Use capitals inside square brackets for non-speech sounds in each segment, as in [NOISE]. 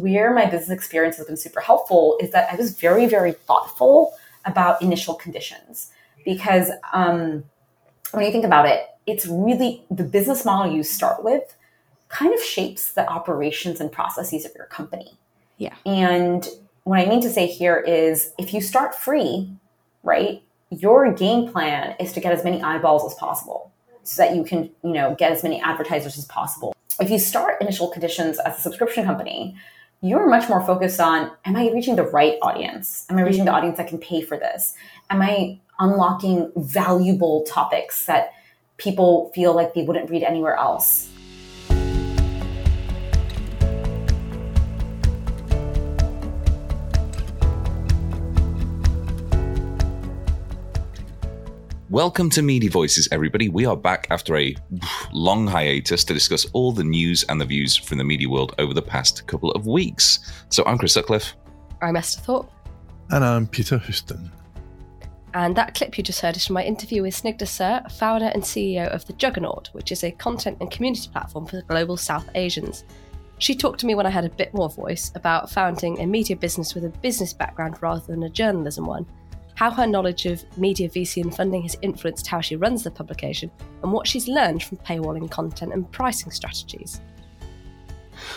where my business experience has been super helpful is that I was very, very thoughtful about initial conditions because um, when you think about it, it's really the business model you start with kind of shapes the operations and processes of your company. Yeah. And what I mean to say here is if you start free, right, your game plan is to get as many eyeballs as possible so that you can, you know, get as many advertisers as possible. If you start initial conditions as a subscription company, you're much more focused on am I reaching the right audience? Am I reaching the mm-hmm. audience that can pay for this? Am I unlocking valuable topics that people feel like they wouldn't read anywhere else? Welcome to Media Voices, everybody. We are back after a long hiatus to discuss all the news and the views from the media world over the past couple of weeks. So I'm Chris Sutcliffe. I'm Esther Thorpe. And I'm Peter Houston. And that clip you just heard is from my interview with Snigdha Sur, founder and CEO of The Juggernaut, which is a content and community platform for global South Asians. She talked to me when I had a bit more voice about founding a media business with a business background rather than a journalism one how her knowledge of media VC and funding has influenced how she runs the publication, and what she's learned from paywalling content and pricing strategies.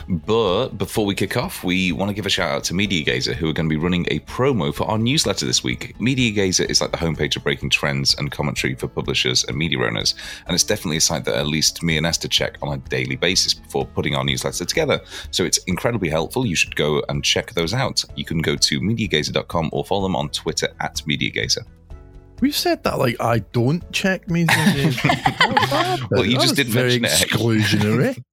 But before we kick off, we want to give a shout out to Media Gazer, who are going to be running a promo for our newsletter this week. Media Gazer is like the homepage of breaking trends and commentary for publishers and media owners, and it's definitely a site that at least me and Esther check on a daily basis before putting our newsletter together. So it's incredibly helpful. You should go and check those out. You can go to MediaGazer.com or follow them on Twitter at MediaGazer. We've said that like I don't check media. [LAUGHS] well, you just didn't very mention it. exclusionary.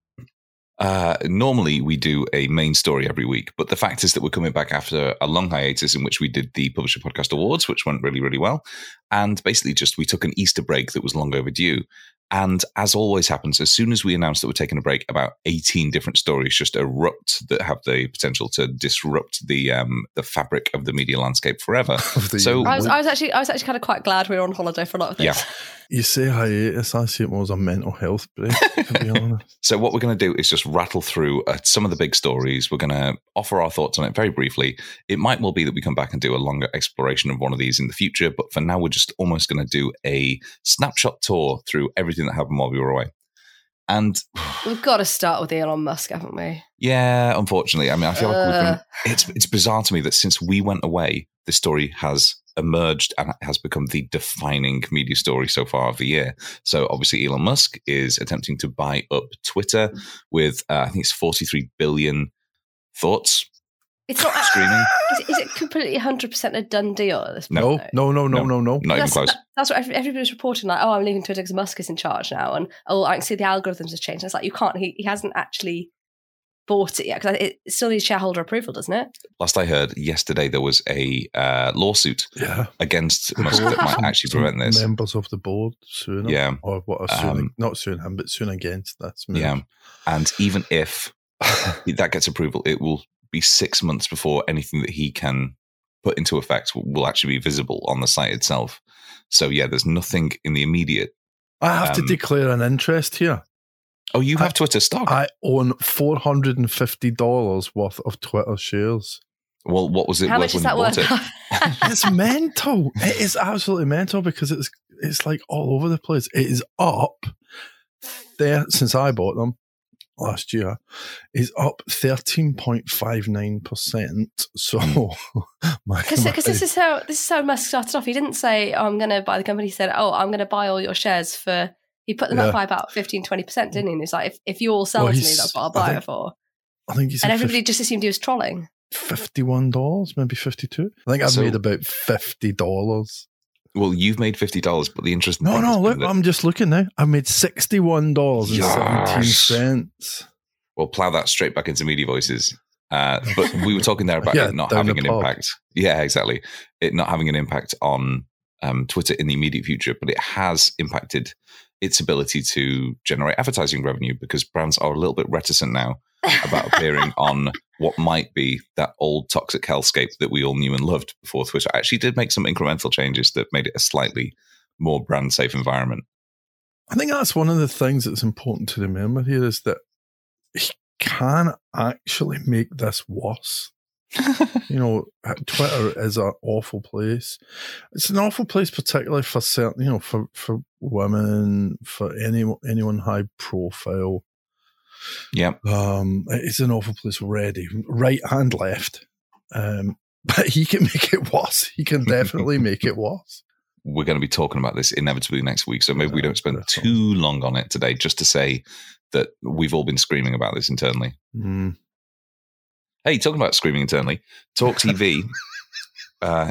Uh, normally, we do a main story every week, but the fact is that we're coming back after a long hiatus in which we did the Publisher Podcast Awards, which went really, really well. And basically, just we took an Easter break that was long overdue. And as always happens, as soon as we announce that we're taking a break, about 18 different stories just erupt that have the potential to disrupt the um, the fabric of the media landscape forever. [LAUGHS] so I was, I was, actually I was actually kind of quite glad we were on holiday for a lot of this. Yeah. You say hiatus, I see it more as a mental health break, to be [LAUGHS] honest. So what we're going to do is just rattle through uh, some of the big stories. We're going to offer our thoughts on it very briefly. It might well be that we come back and do a longer exploration of one of these in the future, but for now, we're just almost going to do a snapshot tour through everything that happened while we were away. And we've got to start with Elon Musk, haven't we? Yeah, unfortunately. I mean, I feel like we've been, it's it's bizarre to me that since we went away, this story has emerged and has become the defining media story so far of the year. So obviously, Elon Musk is attempting to buy up Twitter with uh, I think it's 43 billion thoughts. It's not streaming. Is, is it completely 100% a done deal at this point? No, no, no, no, no, no. Not even close. That's what everybody's reporting. Like, oh, I'm leaving Twitter because Musk is in charge now, and oh, I can see the algorithms have changed. And it's like you can't. He, he hasn't actually bought it yet because it still needs shareholder approval, doesn't it? Last I heard yesterday, there was a uh, lawsuit Yeah. against [LAUGHS] Musk that might actually prevent this. Members of the board suing him. Yeah. Or what are suing, Um, not suing him, but suing against this move. Yeah, and even if [LAUGHS] that gets approval, it will be six months before anything that he can put into effect will, will actually be visible on the site itself. So yeah, there's nothing in the immediate. I have to Um, declare an interest here. Oh, you I- have Twitter stock. I own $450 worth of Twitter shares. well, what was it How worth much is when you that bought worth? [LAUGHS] it? it's mental. It is absolutely mental because it's it's like all over the place. It is up there since I bought them last year. Is up thirteen point five nine percent. So hmm. [LAUGHS] Because my- this is how this is how Musk started off. He didn't say, oh, "I'm going to buy the company." He said, "Oh, I'm going to buy all your shares for." He put them Yeah. up by about 15 20 percent, didn't he? And he's like, "If if you all sell Well, to me, that's what I'll buy think it for." I think he's And everybody just assumed he was trolling. fifty one dollars, maybe fifty two. I think I've So- made about fifty dollars. Well, you've made fifty dollars, but the interest. No, no, look, I'm just looking now. I made sixty one dollars and seventeen cents. We'll plow that straight back into media voices. Uh, but we were talking there about Yeah, it not having an pub. impact. Yeah, exactly. It not having an impact on um, Twitter in the immediate future, but it has impacted its ability to generate advertising revenue because brands are a little bit reticent now about appearing [LAUGHS] on what might be that old toxic hellscape that we all knew and loved before Twitter actually did make some incremental changes that made it a slightly more brand safe environment. I think that's one of the things that's important to remember here is that he, can actually make this worse. [LAUGHS] you know, Twitter is an awful place. It's an awful place, particularly for certain, you know, for for women, for any anyone high profile. Yeah. Um, it's an awful place already, right and left. Um, [LAUGHS] but he can make it worse. He can definitely [LAUGHS] make it worse. We're going to be talking about this inevitably next week, so maybe we don't spend definitely. too long on it today. Just to say that we've all been screaming about this internally. Mm. Hey, talking about screaming internally, Talk TV [LAUGHS] uh,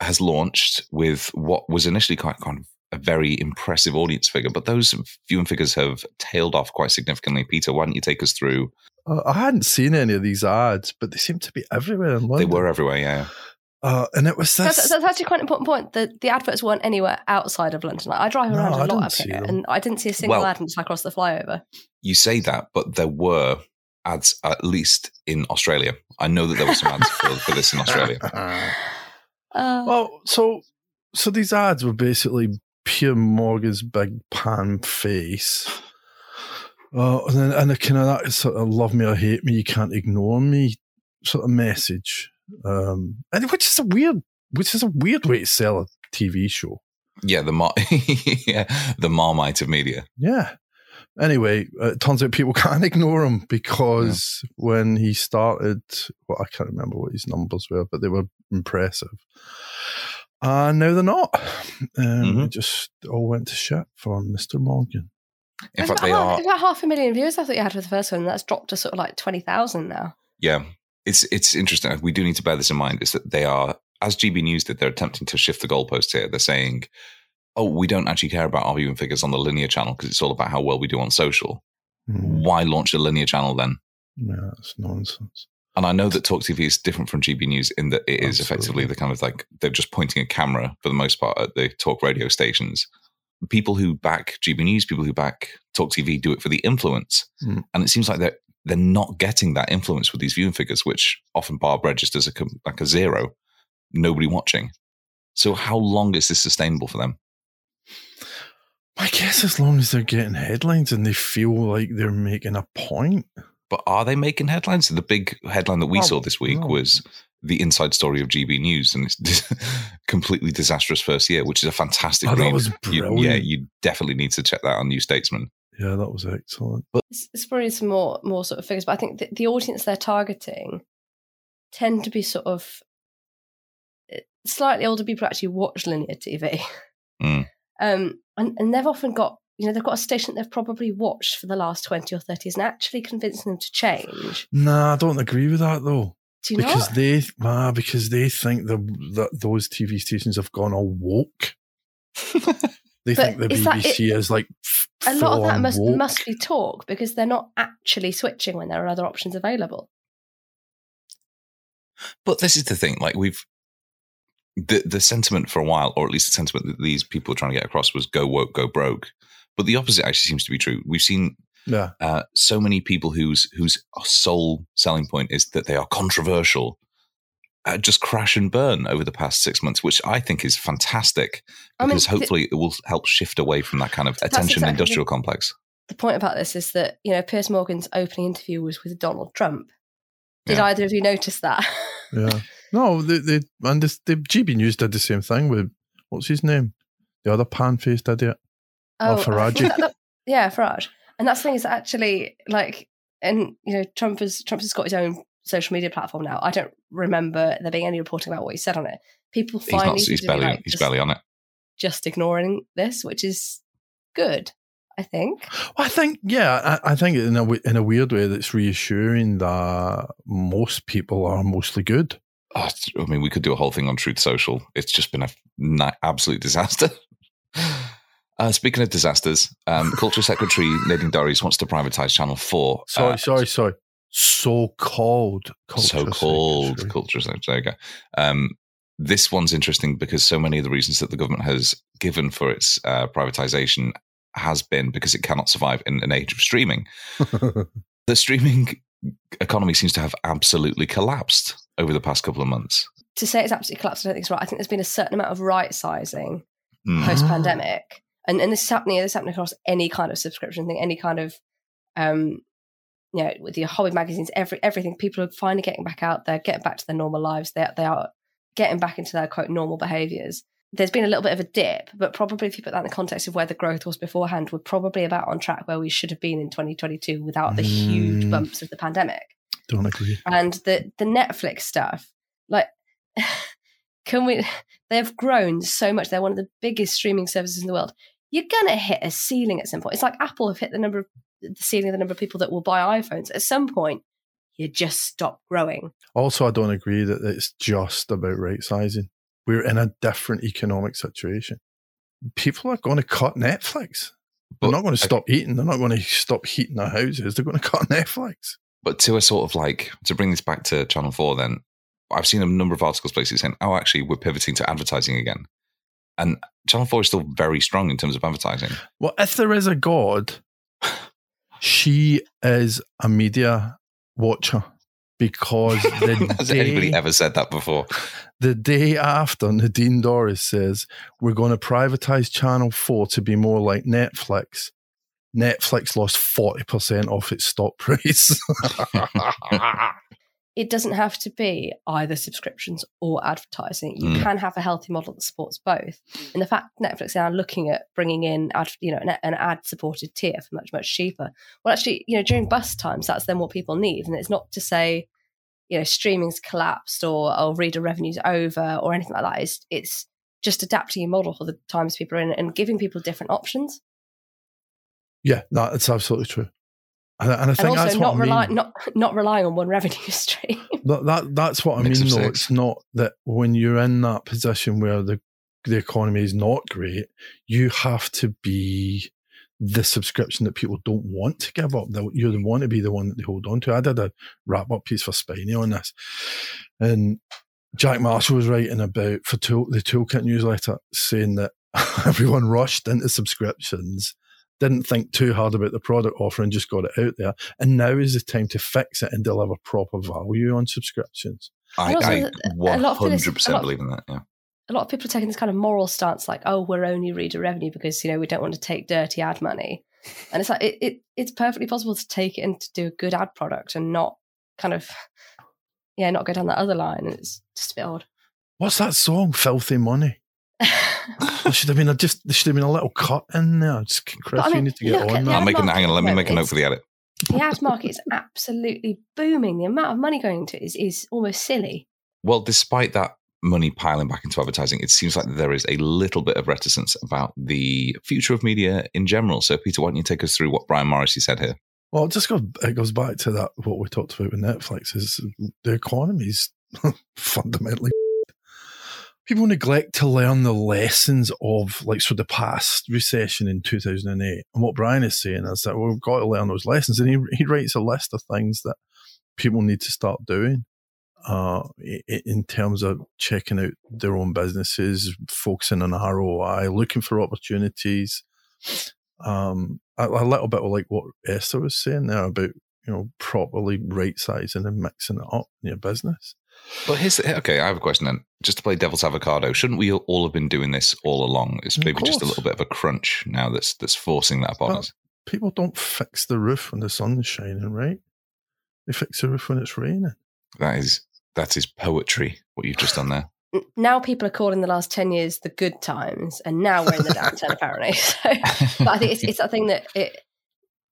has launched with what was initially quite kind of a very impressive audience figure, but those viewing figures have tailed off quite significantly. Peter, why don't you take us through? Uh, I hadn't seen any of these ads, but they seem to be everywhere in London. They were everywhere, yeah. uh, and it was this. That's, that's actually quite an important point. The, the adverts weren't anywhere outside of London. Like, I drive No, around I a lot up here, them. and I didn't see a single Well- ad until I crossed the flyover. You say that, but there were ads, at least in Australia. I know that there were some ads for, for this in Australia. [LAUGHS] Uh, well, so so these ads were basically Piers Morgan's big pan face. Uh, [SIGHS] and then and a kind of that sort of love me or hate me, you can't ignore me sort of message. Um, and which is a weird, which is a weird way to sell a TV show. Yeah, the mar- [LAUGHS] yeah, the marmite of media. Yeah. Anyway, uh, it turns out people [LAUGHS] can't ignore him because when he started, well, I can't remember what his numbers were, but they were impressive. And no, they're not. Um, Mhm. It just all went to shit for Mr. Morgan. In it's fact, about they half, are. about half a million views. I thought you had for the first one. That's dropped to sort of like twenty thousand now. Yeah, it's it's interesting. We do need to bear this in mind. Is that they are, as GB News did, they're attempting to shift the goalposts here. They're saying, "Oh, we don't actually care about our viewing figures on the linear channel because it's all about how well we do on social." Hmm. Why launch a linear channel then? Yeah, that's nonsense. And I know that Talk TV is different from GB News in that it is Absolutely. effectively the kind of like they're just pointing a camera for the most part at the talk radio stations. People who back GB News, people who back Talk TV, do it for the influence, Mm. and it seems like they're they're not getting that influence with these viewing figures, which often Barb registers a, like a zero, nobody watching. So how long is this sustainable for them? I guess as long as they're getting headlines and they feel like they're making a point. But are they making headlines? The big headline that we Oh, saw this week no. was the inside story of GB News and its [LAUGHS] completely disastrous first year, which is a fantastic Oh, that read. was You- yeah, you definitely need to check that out on New Statesman. Yeah, that was excellent. It's, it's probably some more more sort of figures, but I think the, the audience they're targeting tend to be sort of eh, slightly older people actually watch linear TV. Mm. [LAUGHS] Um, and, and they've often got, you know, they've got a station they've probably watched for the last 20 or 30 years and actually convincing them to change. Nah, I don't agree with that though. Do you because not? they ah, because they think the, that those TV stations have gone all woke. [LAUGHS] They But think the is that BBC is like f- a lot of that must woke. must be talk because they're not actually switching when there are other options available. But this is the thing, like we've the the sentiment for a while, or at least the sentiment that these people are trying to get across was go woke, go broke. But the opposite actually seems to be true. We've seen Yeah, uh, so many people whose whose sole selling point is that they are controversial. Uh, just crash and burn over the past six months, which I think is fantastic I mean, because the- hopefully it will help shift away from that kind of attention exactly industrial complex. The point about this is that, you know, Piers Morgan's opening interview was with Donald Trump. Did Yeah. either of you notice that? [LAUGHS] yeah. No, they, they and this, the GB News did the same thing with what's his name, the other pan faced idiot. Oh, oh, I Farage. that- that- yeah, Farage. And that's the thing is actually like, and you know, Trump has Trump has got his own social media platform now. I don't remember there being any reporting about what he said on it. People He's finally, not, he's barely. like, he's just, barely on it. just ignoring this, which is good. I think. Well, I think, yeah, I, I think in a w- in a weird way that's reassuring that most people are mostly good. Oh, I mean, we could do a whole thing on Truth Social. It's just been a na- absolute disaster. [LAUGHS] Uh, speaking of disasters, um, [LAUGHS] Culture Secretary Nadine Dorries wants to privatise Channel 4. Sorry, uh, sorry, sorry. So called, so called culture secretary. There you go. Um, this one's interesting because so many of the reasons that the government has given for its uh, privatization has been because it cannot survive in an age of streaming. [LAUGHS] The streaming economy seems to have absolutely collapsed over the past couple of months. To say it's absolutely collapsed, I don't think it's right. I think there's been a certain amount of right sizing Hmm. post pandemic, and and this is happening. This is happening across any kind of subscription thing, any kind of um, you know, with your hobby magazines, every everything, people are finally getting back out there, getting back to their normal lives. They they are getting back into their quote normal behaviors. There's been a little bit of a dip, but probably if you put that in the context of where the growth was beforehand, we're probably about on track where we should have been in 2022 without the huge Mm. bumps of the pandemic Don't agree. and the the Netflix stuff, like, [SIGHS] can we? [SIGHS] They've grown so much. They're one of the biggest streaming services in the world. You're gonna hit a ceiling at some point. It's like Apple have hit the number of the ceiling of the number of people that will buy iPhones. At some point, you just stop growing. Also, I don't agree that it's just about right sizing. We're in a different economic situation. People are going to cut Netflix. They're not going to stop eating. They're not going to stop heating their houses. They're going to cut [LAUGHS] Netflix. But to a sort of like to bring this back to Channel Four, then I've seen a number of articles basically saying, "Oh, actually, we're pivoting to advertising again," and Channel Four is still very strong in terms of advertising. Well, if there is a God, she is a media watcher because [LAUGHS] the Has anybody ever said that before? the day after Nadine Dorries says we're going to privatize Channel 4 to be more like Netflix, Netflix lost 40% off its stock price. [LAUGHS] [LAUGHS] It doesn't have to be either subscriptions or advertising. You Mm. can have a healthy model that supports both. And the fact Netflix are now looking at bringing in ad, you know, an, an ad-supported tier for much much cheaper. Well, actually, you know, during bus times, that's then what people need, and it's not to say, you know, streaming's collapsed or or reader revenues over or anything like that. It's it's just adapting your model for the times people are in and giving people different options, yeah, no, it's absolutely true. And, and I and think that's also what not I mean. rely not not relying on one [LAUGHS] revenue stream. That, that that's what I Mix mean. of Though six. it's not that when you're in that position where the the economy is not great, you have to be the subscription that people don't want to give up. They'll- You want to be the one that they hold on to. I did a wrap up piece for Spiny on this, and Jack Marshall was writing about for tool, the Toolkit newsletter, saying that [LAUGHS] everyone rushed into subscriptions. Didn't think too hard about the product offer and just got it out there. And now is the time to fix it and deliver proper value on subscriptions. I, also, I a one this- one hundred percent lot- believe in that. Yeah. a lot of people are taking this kind of moral stance like oh we're only reader revenue because you know we don't want to take dirty ad money and it's like it, it it's perfectly possible to take it and to do a good ad product and not kind of yeah not go down that other line it's just a bit odd What's that song? Filthy Money. [LAUGHS] There should have been a just there should have been a little cut in there. Just Chris, I mean, you need to get on that. I'm making. market Hang on. Let me make a note for the edit. the ad market is absolutely booming the amount of money going into it is, is almost silly Well, despite that money piling back into advertising, it seems like there is a little bit of reticence about the future of media in general. So, Peter, why don't you take us through what Brian Morrissey said here? Well, it just goes it goes back to that what we talked about with Netflix is the economy's [LAUGHS] fundamentally people neglect to learn the lessons of like so the past recession in 2008 and what brian is saying is that we've got to learn those lessons. And he, he writes a list of things that people need to start doing uh, in terms of checking out their own businesses focusing on roi looking for opportunities. Um, a, a little bit of like what esther was saying there about you know properly right sizing and mixing it up in your business But here's the, okay. I have a question then. Just to play devil's avocado, shouldn't we all have been doing this all along? It's maybe just a little bit of a crunch now that's that's forcing that upon Well, us. people don't fix the roof when the sun's shining, right? They fix the roof when it's raining. That is that is poetry. What you've just done there. [LAUGHS] Now people are calling the last 10 years the good times and now we're in the downturn apparently [LAUGHS] so but I think it's, it's that thing that it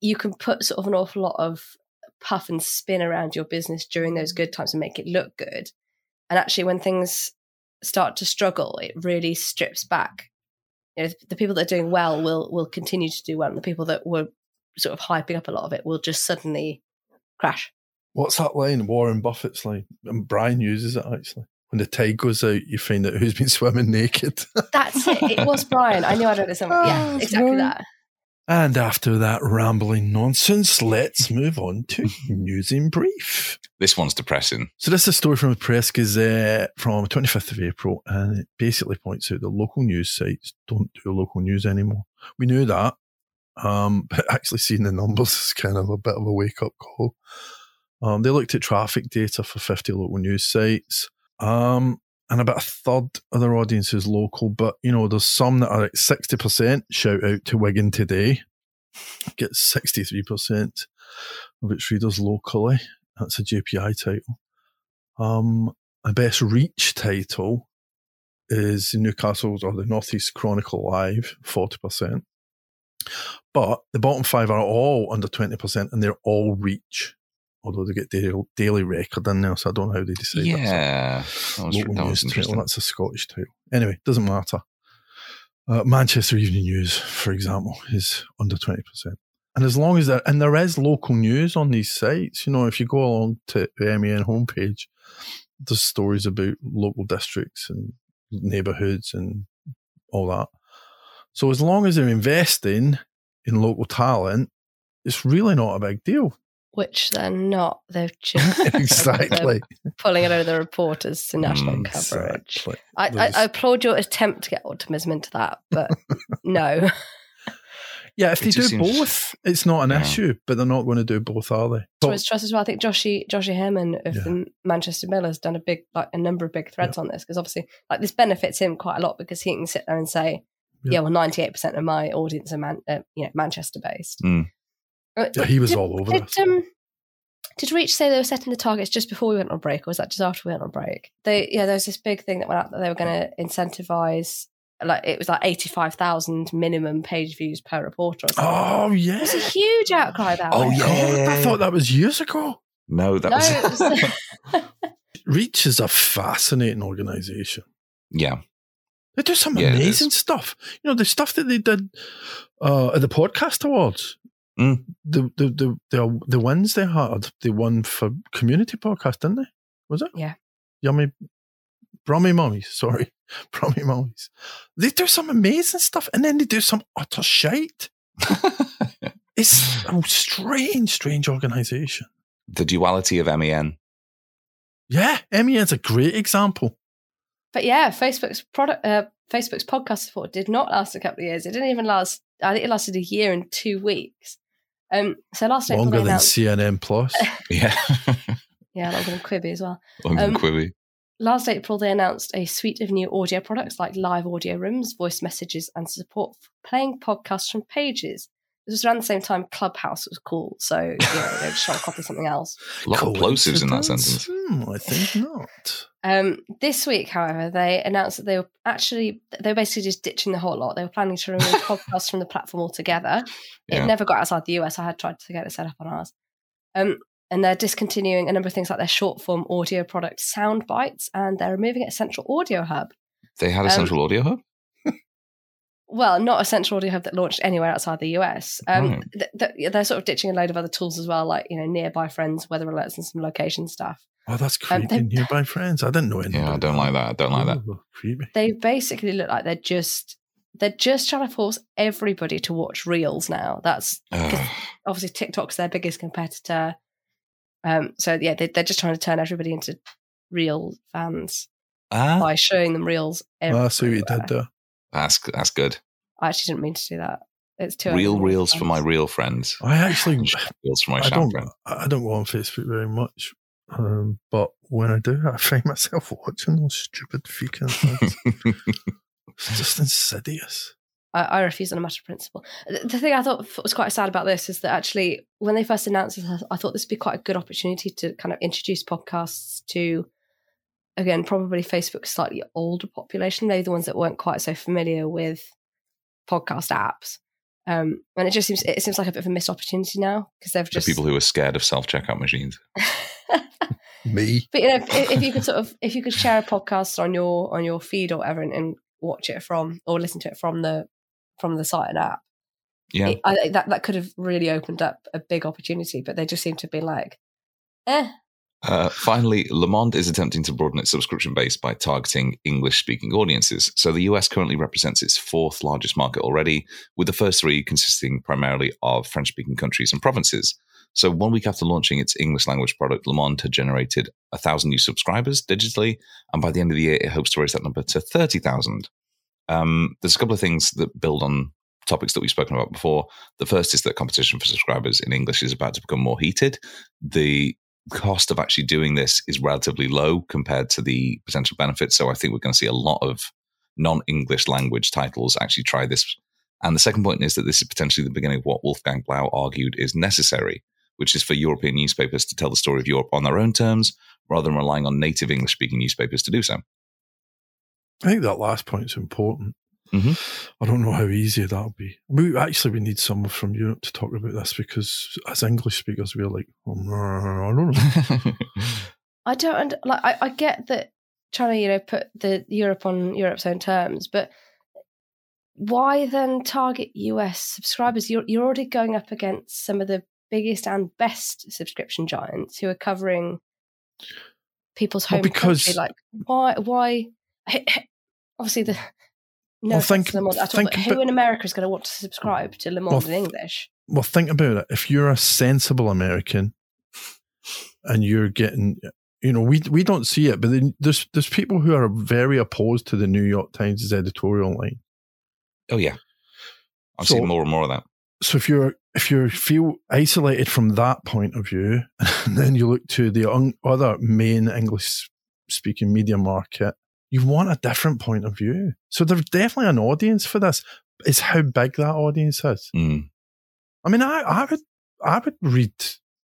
you can put sort of an awful lot of puff and spin around your business during those good times and make it look good. And actually, when things start to struggle, it really strips back. You know, the people that are doing well will will continue to do well, and the people that were sort of hyping up a lot of it will just suddenly crash. What's that line? Warren Buffett's line. And Brian uses it actually. When the tide goes out, you find out who's been [LAUGHS] swimming naked. That's it. It was Brian. I knew I'd read it somewhere. [LAUGHS] Ah, Yeah, exactly right. that. And after that rambling nonsense, let's move on to news in brief. This one's depressing. So this is a story from the Press Gazette from 25th of April, and it basically points out that local news sites don't do local news anymore. We knew that, um, [LAUGHS] but actually seeing the numbers is kind of a bit of a wake up call. Um, they looked at traffic data for 50 local news sites, um, and about a third of their audience is local. But you know, there's some that are at 60%. Shout out to Wigan today, gets 63%. of its readers locally. That's a JPI title. Um, the best reach title is Newcastle's or the Northeast Chronicle Live, 40%. But the bottom five are all under 20% and they're all reach, although they get daily, daily record in there. So I don't know how they decide yeah, that's that was, local that was news title. That's a Scottish title. Anyway, doesn't matter. Uh, Manchester Evening News, for example, is under 20%. And as long as there, and there is local news on these sites, you know, if you go along to the MEN homepage, there's stories about local districts and neighbourhoods and all that. So as long as they're investing in local talent, it's really not a big deal. Which they're not. They've [LAUGHS] just [LAUGHS] exactly. they're pulling it over the reporters to national Mm, coverage. Exactly. I, I, I applaud your attempt to get optimism into that, but [LAUGHS] no. Yeah, if It they do seems- both, it's not an Yeah. issue, but they're not going to do both, are they? So it's trust as well. I think Joshi Joshi Herrmann of Yeah. the Manchester Mill has done a big like a number of big threads on this because obviously like this benefits him quite a lot because he can sit there and say, Yeah. yeah, well, ninety eight percent of my audience are man, uh, you know Manchester based. Mm. Yeah, he was did, all over did, this. um, did Reach say they were setting the targets just before we went on break, or was that just after we went on break? They yeah, there was this big thing that went out that they were going to incentivize. Like it was like eighty five thousand minimum page views per reporter. Or something. Oh, yeah. it was a huge outcry about Oh, it. yeah. I thought that was years ago. No, that No, was. it was- [LAUGHS] Reach is a fascinating organization. yeah. They do some Yeah, amazing stuff. You know, the stuff that they did uh, at the podcast awards. Mm. The, the the the the wins they had, they won for community podcast, didn't they? Was it? Yeah. Yummy Brummy Mummies, sorry. [LAUGHS] Brummy Mummies. They do some amazing stuff and then they do some utter shite. [LAUGHS] It's a strange, strange organization. the duality of MEN. Yeah, MEN's a great example. But yeah, Facebook's product, uh, Facebook's podcast support did not last a couple of years. It didn't even last. I think it lasted a year and two weeks. Um, so last April Longer than announced, CNN Plus. [LAUGHS] Yeah. yeah, longer than Quibi as well. Longer than Um, Quibi. Last April they announced a suite of new audio products like live audio rooms, voice messages, and support for playing podcasts from pages. This was around the same time Clubhouse was cool, so you know, they were just trying to copy something else. A lot of plosives in that Coincidence? sentence. Hmm, I think not. Um, this week, however, they announced that they were actually they were basically just ditching the whole lot. They were planning to remove [LAUGHS] podcasts from the platform altogether. It Yeah. never got outside the US. I had tried to get it set up on ours. Um, and they're discontinuing a number of things like their short form audio product Sound Bites, and they're removing it Central Audio Hub. They had a Um, central audio hub? Well, not a Central Audio Hub that launched anywhere outside the US. Um, Right. th- th- they're sort of ditching a load of other tools as well, like you know nearby friends, weather alerts, and some location stuff. Oh, that's Um, creepy. they- Nearby friends. I didn't know anything. Yeah, I don't like that. I don't like that. Ooh, creepy. they basically look like they're just they're just trying to force everybody to watch reels now. That's obviously TikTok's their biggest competitor. Um, so yeah, they, they're just trying to turn everybody into real fans Ah, by showing them reels. Ah, I see what you did there. That's that's good. I actually didn't mean to do that. It's too Real early. reels for my real friends. I actually, Reels for my I don't, friend. I don't go on Facebook very much, um, but when I do, I find myself watching those stupid freaking things. [LAUGHS] it's just insidious. I, I refuse on a matter of principle. The, the thing I thought was quite sad about this is that actually, when they first announced this, I- I thought this would be quite a good opportunity to kind of introduce podcasts to, again, probably Facebook's slightly older population, maybe the ones that weren't quite so familiar with podcast apps. Um, and it just seems it seems like a bit of a missed opportunity now because they've the just people who are scared of self checkout machines. [LAUGHS] Me. But you know, if, if you could sort of if you could share a podcast on your on your feed or whatever and, and watch it from or listen to it from the from the site and app, Yeah. it- I think that that could have really opened up a big opportunity. But they just seem to be like, eh, Uh, finally, Le Monde is attempting to broaden its subscription base by targeting English speaking audiences. So the US currently represents its fourth largest market already, with the first three consisting primarily of French speaking countries and provinces. So one week after launching its English language product, Le Monde had generated 1,000 new subscribers digitally, and by the end of the year, it hopes to raise that number to 30,000. Um, there's a couple of things that build on topics that we've spoken about before. The first is that competition for subscribers in English is about to become more heated. The cost of actually doing this is relatively low compared to the potential benefits. So I think we're going to see a lot of non English language titles actually try this. And the second point is that this is potentially the beginning of what Wolfgang Blau argued is necessary, which is for European newspapers to tell the story of Europe on their own terms rather than relying on native English speaking newspapers to do so. I think that last point is important. Mhm. I don't know how easy that'll be. We actually we need someone from Europe to talk about this because as English speakers we're like, oh, I don't know. [LAUGHS] I don't und- like. I, I get that trying to you know put the Europe on Europe's own terms, but why then target US subscribers? You're you're already going up against some of the biggest and best subscription giants who are covering people's Well, because- country. Like why why? [LAUGHS] Obviously the. No Well, think- Le Monde at all, think but who in America is going to want to subscribe to Le Monde Well, in English? Well, think about it. If you're a sensible American and you're getting, you know, we we don't see it, but then there's there's people who are very opposed to the New York Times' editorial line. oh, yeah. I've So- seen more and more of that. So if you're if you feel isolated from that point of view, and [LAUGHS] then you look to the un- other main English speaking media market, you want a different point of view. So there's definitely an audience for this. It's how big that audience is. Mm. I mean, I, I would I would read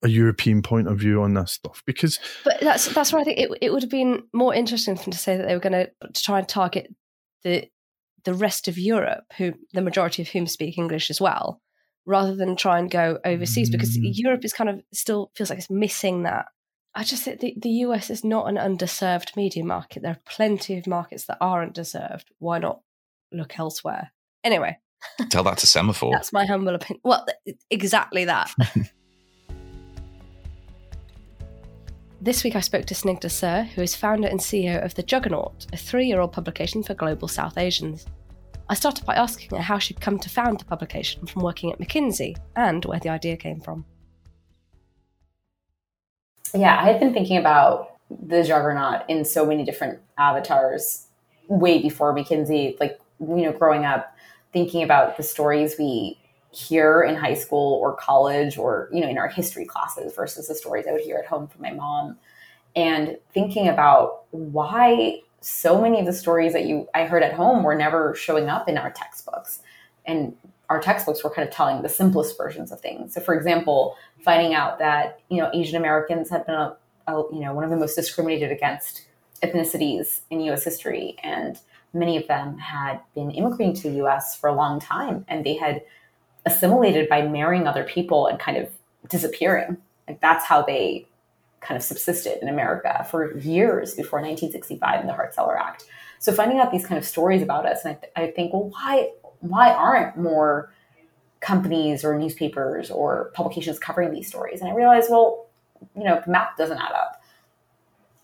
a European point of view on this stuff because But that's that's why I think it it would have been more interesting for them to say that they were going to try and target the the rest of Europe, who the majority of whom speak English as well, rather than try and go overseas because Mm. Europe is kind of still feels like it's missing that. I just think the, the US is not an underserved media market. There are plenty of markets that aren't deserved. Why not look elsewhere? Anyway, [LAUGHS] Tell that to Semafor. that's my humble opinion. Well, exactly that. [LAUGHS] this week I spoke to Snigdha Sur, who is founder and CEO of The Juggernaut, a three year old publication for global South Asians. I started by asking her how she'd come to found the publication from working at McKinsey and where the idea came from. Yeah, I had been thinking about the juggernaut in so many different avatars way before McKinsey. Like, you know, growing up, thinking about the stories we hear in high school or college or, you know, in our history classes versus the stories I would hear at home from my mom. And thinking about why so many of the stories that you I heard at home were never showing up in our textbooks. And our textbooks were kind of telling the simplest versions of things. So, for example, finding out that you know Asian Americans had been a, a you know one of the most discriminated against ethnicities in U.S. history, and many of them had been immigrating to the U.S. for a long time, and they had assimilated by marrying other people and kind of disappearing. Like that's how they kind of subsisted in America for years before 1965 and the Hart-Celler Act. So finding out these kind of stories about us, and I, th- I think, well, why why aren't more companies or newspapers or publications covering these stories? And I realized, well, you know, the math doesn't add up.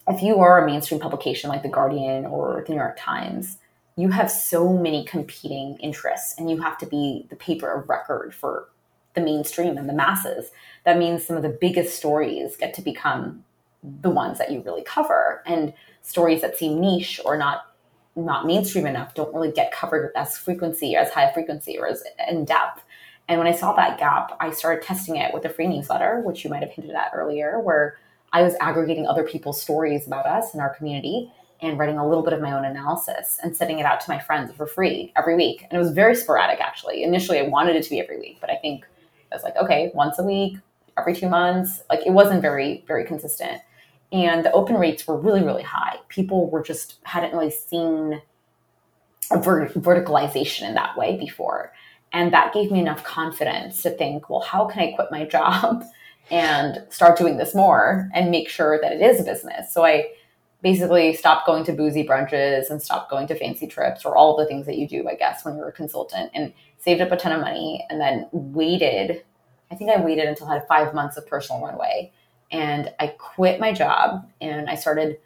If you are a mainstream publication like The Guardian or The New York Times, you have so many competing interests and you have to be the paper of record for the mainstream and the masses. That means some of the biggest stories get to become the ones that you really cover. And stories that seem niche or not not mainstream enough don't really get covered with as frequency, as high frequency, or as in depth. And when I saw that gap, I started testing it with a free newsletter, which you might have hinted at earlier, where I was aggregating other people's stories about us and our community and writing a little bit of my own analysis and sending it out to my friends for free every week. And it was very sporadic, actually. Initially, I wanted it to be every week, but I think I was like, okay, once a week, every two months. Like it wasn't very, very consistent. And the open rates were really, really high. People were just hadn't really seen ver- verticalization in that way before. And that gave me enough confidence to think, well, how can I quit my [LAUGHS] job and start doing this more and make sure that it is a business? So I basically stopped going to boozy brunches and stopped going to fancy trips or all the things that you do, I guess, when you're a consultant and saved up a ton of money and then waited. I think I waited until I had five months of personal runway and I quit my job and I started,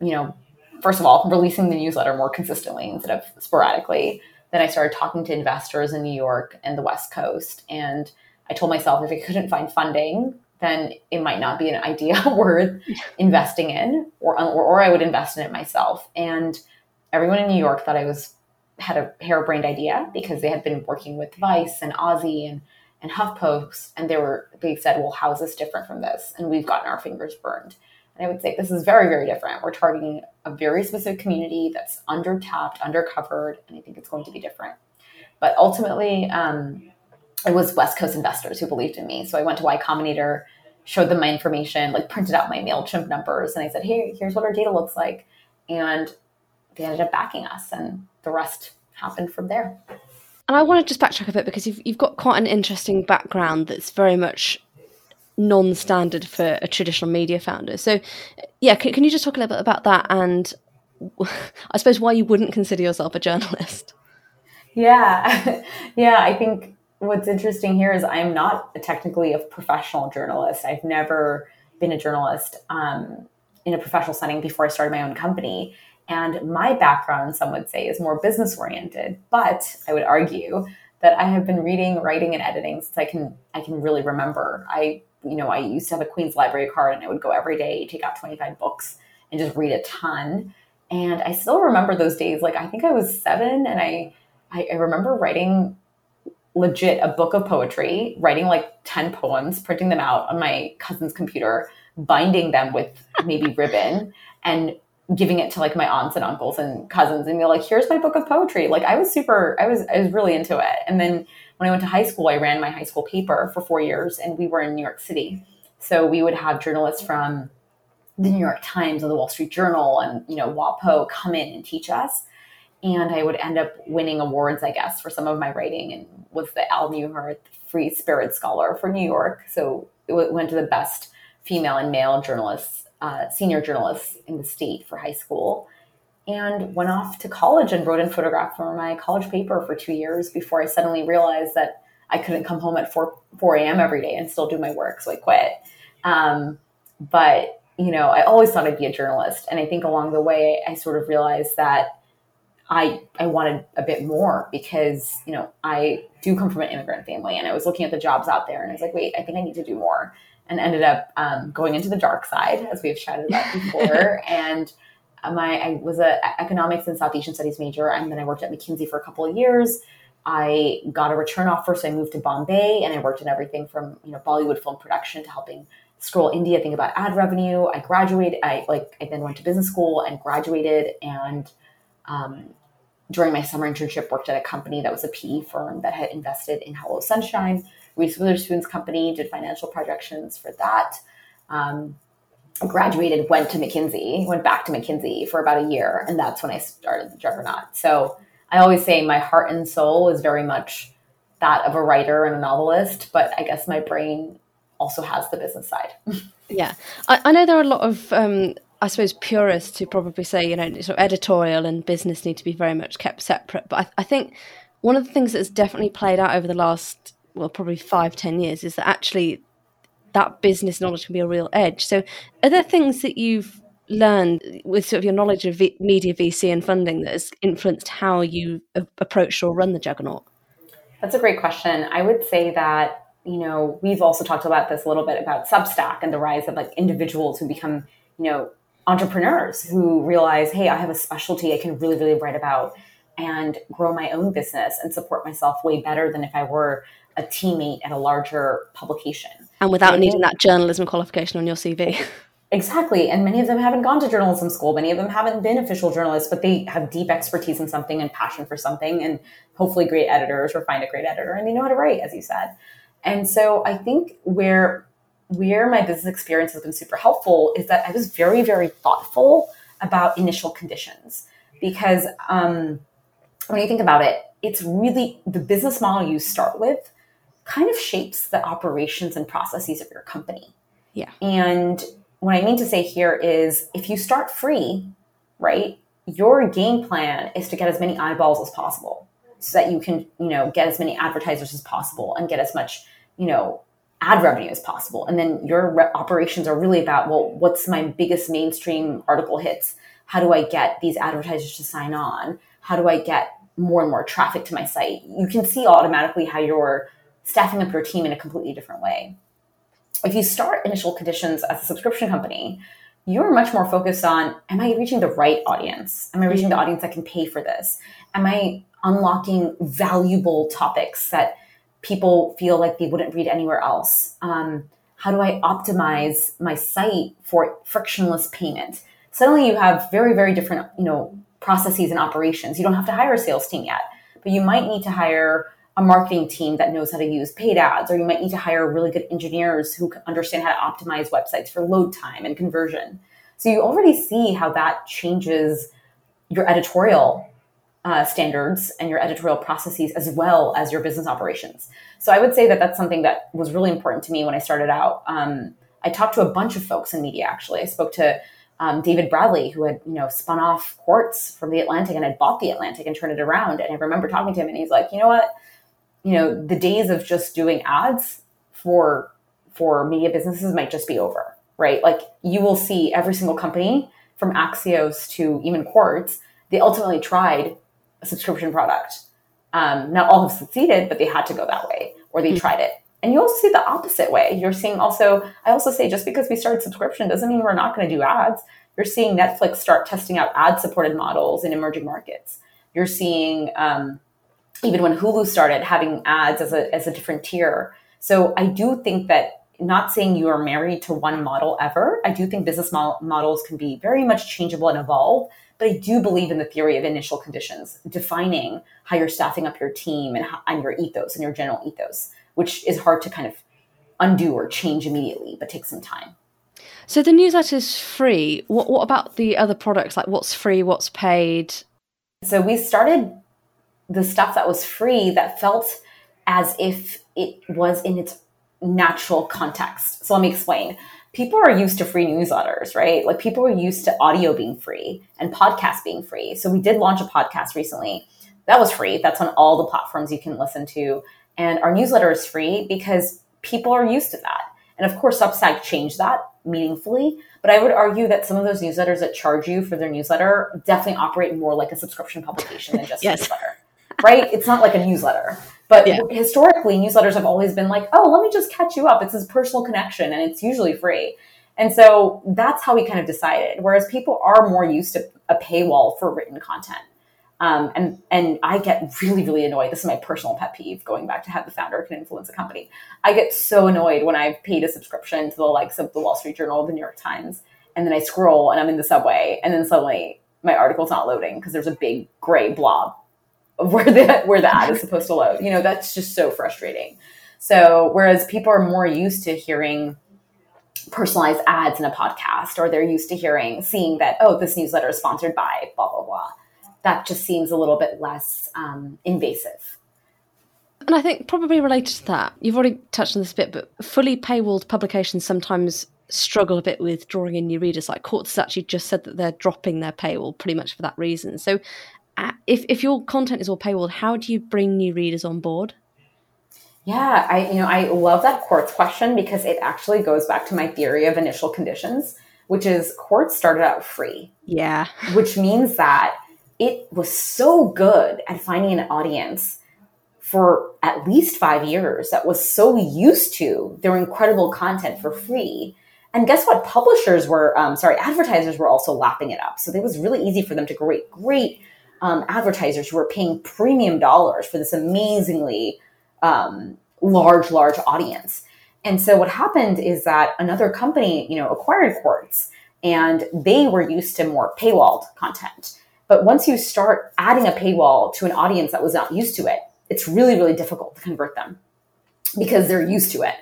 you know, first of all, releasing the newsletter more consistently instead of sporadically. Then I started talking to investors in New York and the West Coast. And I told myself if I couldn't find funding, then it might not be an idea [LAUGHS] worth [LAUGHS] investing in, or, or, or I would invest in it myself. And everyone in New York thought I was had a harebrained idea because they had been working with Vice and Ozy and and HuffPost, and they were they said, "Well, how is this different from this?" And we've gotten our fingers burned. And I would say this is very, very different. We're targeting a very specific community that's under tapped, undercovered, and I think it's going to be different. But ultimately, um, it was West Coast investors who believed in me. So I went to Y Combinator, showed them my information, like printed out my MailChimp numbers, and I said, hey, here's what our data looks like. And they ended up backing us, and the rest happened from there. And I want to just backtrack a bit because you've, you've got quite an interesting background that's very much non-standard for a traditional media founder. So, yeah, can, can you just talk a little bit about that and [LAUGHS] I suppose why you wouldn't consider yourself a journalist? Yeah, [LAUGHS] yeah. I think what's interesting here is I'm not technically a professional journalist. I've never been a journalist um, in a professional setting before I started my own company. And my background, some would say, is more business oriented. But I would argue that I have been reading, writing, and editing since I can I can really remember. I you know I used to have a Queen's Library card, and I would go every day, take out 25 books, and just read a ton. And I still remember those days. Like I think I was seven, and I I, I remember writing legit a book of poetry, writing like 10 poems, printing them out on my cousin's computer, binding them with maybe ribbon, and giving it to like my aunts and uncles and cousins and be like, here's my book of poetry. Like I was super, I was, I was really into it. And then when I went to high school, I ran my high school paper for four years and we were in New York City. So we would have journalists from the New York Times and the Wall Street Journal and, you know, WAPO come in and teach us. And I would end up winning awards, I guess, for some of my writing and was the Al Neuharth Free Spirit Scholar for New York. So it went to the best female and male journalists uh, senior journalists in the state for high school and went off to college and wrote and photographed for my college paper for two years before I suddenly realized that I couldn't come home at 4, 4 a.m. every day and still do my work. So I quit. Um, but, you know, I always thought I'd be a journalist. And I think along the way, I sort of realized that I, I wanted a bit more because, you know, I do come from an immigrant family and I was looking at the jobs out there and I was like, wait, I think I need to do more and ended up um, going into the dark side, as we've chatted about [LAUGHS] before. and my I was an economics and South Asian studies major, and then I worked at McKinsey for a couple of years. I got a return offer, so I moved to Bombay, and I worked in everything from you know Bollywood film production to helping Scroll India think about ad revenue. I graduated. I like I then went to business school and graduated, and um, during my summer internship, worked at a company that was a PE firm that had invested in Hello Sunshine Reese Witherspoon's company, did financial projections for that. Um, graduated, went to McKinsey, went back to McKinsey for about a year, and that's when I started the Juggernaut. So I always say my heart and soul is very much that of a writer and a novelist, but I guess my brain also has the business side. [LAUGHS] yeah, I, I, know there are a lot of. Um, I suppose purists who probably say, you know, sort of editorial and business need to be very much kept separate. But I, I think one of the things that's definitely played out over the last well, probably five, ten years, is that actually that business knowledge can be a real edge. So, are there things that you've learned with sort of your knowledge of v- media VC and funding that has influenced how you a- approach or run the juggernaut? That's a great question. I would say that you know we've also talked about this a little bit about Substack and the rise of like individuals who become you know entrepreneurs who realize, hey, I have a specialty I can really really write about and grow my own business and support myself way better than if I were a teammate at a larger publication. And without needing that journalism qualification on your CV. [LAUGHS] Exactly. And many of them haven't gone to journalism school. Many of them haven't been official journalists, but they have deep expertise in something and passion for something and hopefully great editors or find a great editor and they know how to write, as you said. And so I think where where my business experience has been super helpful is that I was very, very thoughtful about initial conditions because um, when you think about it, it's really the business model you start with kind of shapes the operations and processes of your company. Yeah. And what I mean to say here is if you start free, right, your game plan is to get as many eyeballs as possible so that you can, you know, get as many advertisers as possible and get as much, you know, ad revenue as possible. And then your re- operations are really about, well, what's my biggest mainstream article hits? How do I get these advertisers to sign on? How do I get more and more traffic to my site? You can see automatically how you're staffing up your team in a completely different way. If you start initial conditions as a subscription company, you're much more focused on am I reaching the right audience? Am I reaching the audience that can pay for this? Am I unlocking valuable topics that people feel like they wouldn't read anywhere else? Um, how do I optimize my site for frictionless payment? Suddenly you have very, very different, you know, processes and operations. You don't have to hire a sales team yet, but you might need to hire a marketing team that knows how to use paid ads, or you might need to hire really good engineers who understand how to optimize websites for load time and conversion. So you already see how that changes your editorial uh, standards and your editorial processes as well as your business operations. So I would say that that's something that was really important to me when I started out. Um, I talked to a bunch of folks in media. Actually, I spoke to um, David Bradley, who had you know spun off Quartz from the Atlantic and had bought the Atlantic and turned it around. And I remember talking to him, and he's like, you know what, you know, the days of just doing ads for for media businesses might just be over, right? Like you will see every single company from Axios to even Quartz, they ultimately tried a subscription product. Um, not all have succeeded, but they had to go that way, or they mm-hmm. tried it. And you also see the opposite way. You're seeing also, I also say just because we started subscription doesn't mean we're not going to do ads. You're seeing Netflix start testing out ad supported models in emerging markets. You're seeing, um, even when Hulu started having ads as a, as a different tier. So I do think that not saying you are married to one model ever. I do think business mo- models can be very much changeable and evolve. But I do believe in the theory of initial conditions, defining how you're staffing up your team and, how, and your ethos and your general ethos, which is hard to kind of undo or change immediately, but takes some time. So the newsletter is free. What, what about the other products? Like what's free, what's paid? So we started the stuff that was free that felt as if it was in its natural context. So let me explain. People are used to free newsletters, right? Like people are used to audio being free and podcasts being free. So we did launch a podcast recently. That was free. That's on all the platforms you can listen to. And our newsletter is free because people are used to that. And of course, Substack changed that meaningfully. But I would argue that some of those newsletters that charge you for their newsletter definitely operate more like a subscription publication than just [LAUGHS] yes. a newsletter. Right? It's not like a newsletter. But yeah. historically, newsletters have always been like, oh, let me just catch you up. It's this personal connection and it's usually free. And so that's how we kind of decided. Whereas people are more used to a paywall for written content. Um, and and I get really really annoyed. This is my personal pet peeve. Going back to how the founder can influence a company, I get so annoyed when I've paid a subscription to the likes of the Wall Street Journal, the New York Times, and then I scroll and I'm in the subway, and then suddenly my article's not loading because there's a big gray blob where the where the ad is supposed to load. You know, that's just so frustrating. So whereas people are more used to hearing personalized ads in a podcast, or they're used to hearing seeing that oh, this newsletter is sponsored by blah blah blah. That just seems a little bit less um, invasive. And I think probably related to that, you've already touched on this a bit, but fully paywalled publications sometimes struggle a bit with drawing in new readers. Like Quartz has actually just said that they're dropping their paywall pretty much for that reason. So if if your content is all paywalled, how do you bring new readers on board? Yeah, I you know I love that Quartz question because it actually goes back to my theory of initial conditions, which is Quartz started out free. Yeah, [LAUGHS] which means that it was so good at finding an audience for at least five years that was so used to their incredible content for free. And guess what? Publishers were, um, sorry, advertisers were also lapping it up. So it was really easy for them to create great um, advertisers who were paying premium dollars for this amazingly um, large, large audience. And so what happened is that another company, you know, acquired Quartz and they were used to more paywalled content. But once you start adding a paywall to an audience that was not used to it, it's really, really difficult to convert them because they're used to it.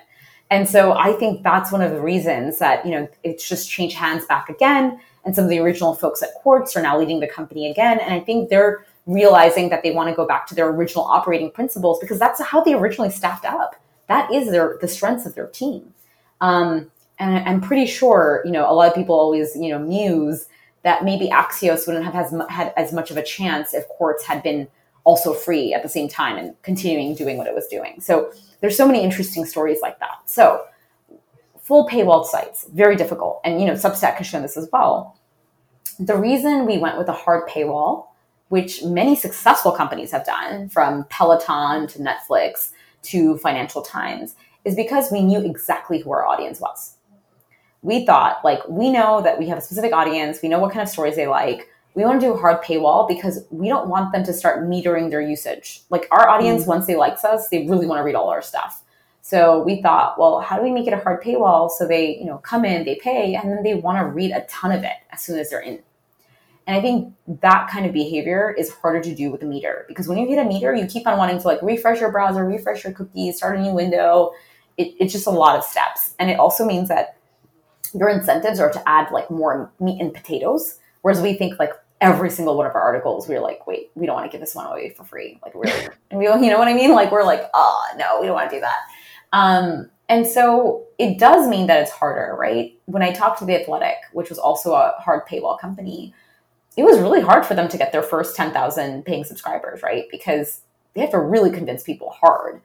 And so I think that's one of the reasons that, you know, it's just changed hands back again. And some of the original folks at Quartz are now leading the company again. And I think they're realizing that they want to go back to their original operating principles because that's how they originally staffed up. That is their the strengths of their team. Um, and I'm pretty sure, you know, a lot of people always, you know, muse that maybe Axios wouldn't have has, had as much of a chance if Quartz had been also free at the same time and continuing doing what it was doing. So there's so many interesting stories like that. So full paywall sites, very difficult. And, you know, Substack has shown this as well. The reason we went with a hard paywall, which many successful companies have done from Peloton to Netflix to Financial Times, is because we knew exactly who our audience was. We thought, like, we know that we have a specific audience, we know what kind of stories they like. We want to do a hard paywall because we don't want them to start metering their usage. Like, our audience, mm-hmm. once they likes us, they really want to read all our stuff. So we thought, well, how do we make it a hard paywall so they, you know, come in, they pay, and then they want to read a ton of it as soon as they're in. And I think that kind of behavior is harder to do with a meter because when you hit a meter, you keep on wanting to like refresh your browser, refresh your cookies, start a new window. It, it's just a lot of steps. And it also means that your incentives are to add like more meat and potatoes. Whereas we think like every single one of our articles, we are like, wait, we don't want to give this one away for free. Like really, [LAUGHS] and we, you know what I mean? Like we're like, oh no, we don't want to do that. Um, and so it does mean that it's harder, right? When I talked to the Athletic, which was also a hard paywall company, it was really hard for them to get their first 10,000 paying subscribers, right? Because they have to really convince people hard.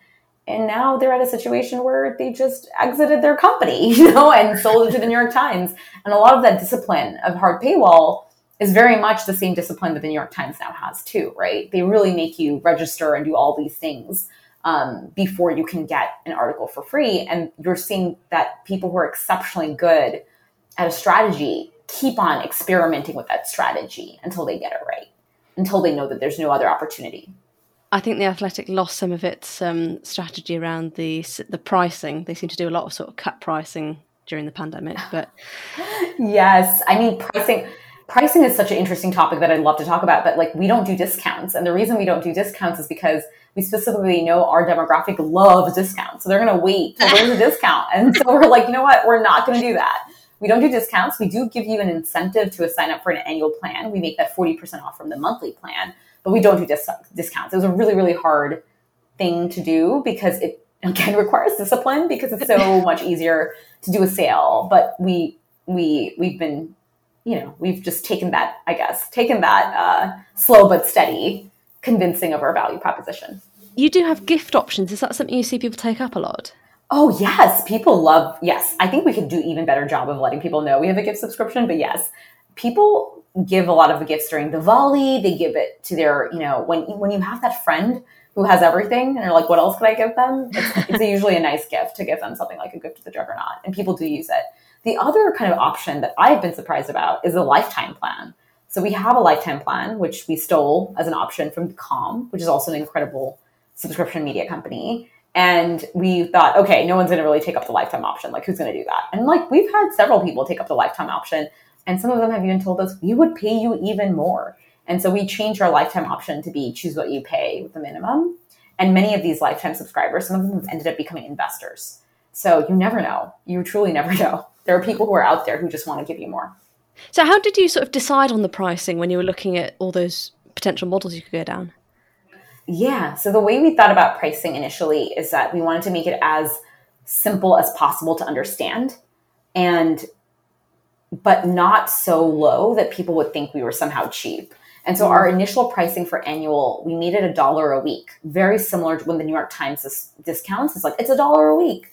And now they're at a situation where they just exited their company, [LAUGHS] you know, and sold it to the New York Times. And a lot of that discipline of hard paywall is very much the same discipline that the New York Times now has too, right? They really make you register and do all these things um, before you can get an article for free. And you're seeing that people who are exceptionally good at a strategy keep on experimenting with that strategy until they get it right, until they know that there's no other opportunity. I think the Athletic lost some of its um, strategy around the the pricing. They seem to do a lot of sort of cut pricing during the pandemic, [LAUGHS] but yes, I mean pricing. Pricing is such an interesting topic that I'd love to talk about, but like we don't do discounts, and the reason we don't do discounts is because we specifically know our demographic loves discounts, so they're going to wait till there's a [LAUGHS] discount, and so we're like, you know what, we're not going to do that. We don't do discounts. We do give you an incentive to sign up for an annual plan. We make that 40% off from the monthly plan, but we don't do dis- discounts. It was a really, really hard thing to do because it again [LAUGHS] requires discipline because it's so [LAUGHS] much easier to do a sale. But we we we've been you know we've just taken that I guess taken that uh, slow but steady convincing of our value proposition. You do have gift options. Is that something you see people take up a lot? Oh yes, people love. Yes, I think we could do even better job of letting people know we have a gift subscription. But yes, people give a lot of gifts during the Diwali. They give it to their, you know, when when you have that friend who has everything and they're like, what else could I give them? It's, [LAUGHS] it's usually a nice gift to give them something like a gift to the juggernaut, and people do use it. The other kind of option that I've been surprised about is a lifetime plan. So we have a lifetime plan, which we stole as an option from Calm, which is also an incredible subscription media company. And we thought, okay, no one's going to really take up the lifetime option. Like, who's going to do that? And like, we've had several people take up the lifetime option. And some of them have even told us, we would pay you even more. And so we changed our lifetime option to be choose what you pay with the minimum. And many of these lifetime subscribers, some of them have ended up becoming investors. So you never know. You truly never [LAUGHS] know. There are people who are out there who just want to give you more. So, how did you sort of decide on the pricing when you were looking at all those potential models you could go down? Yeah. So the way we thought about pricing initially is that we wanted to make it as simple as possible to understand and but not so low that people would think we were somehow cheap. And so our initial pricing for annual, we made it a dollar a week, very similar to when the New York Times discounts. It's like it's a dollar a week,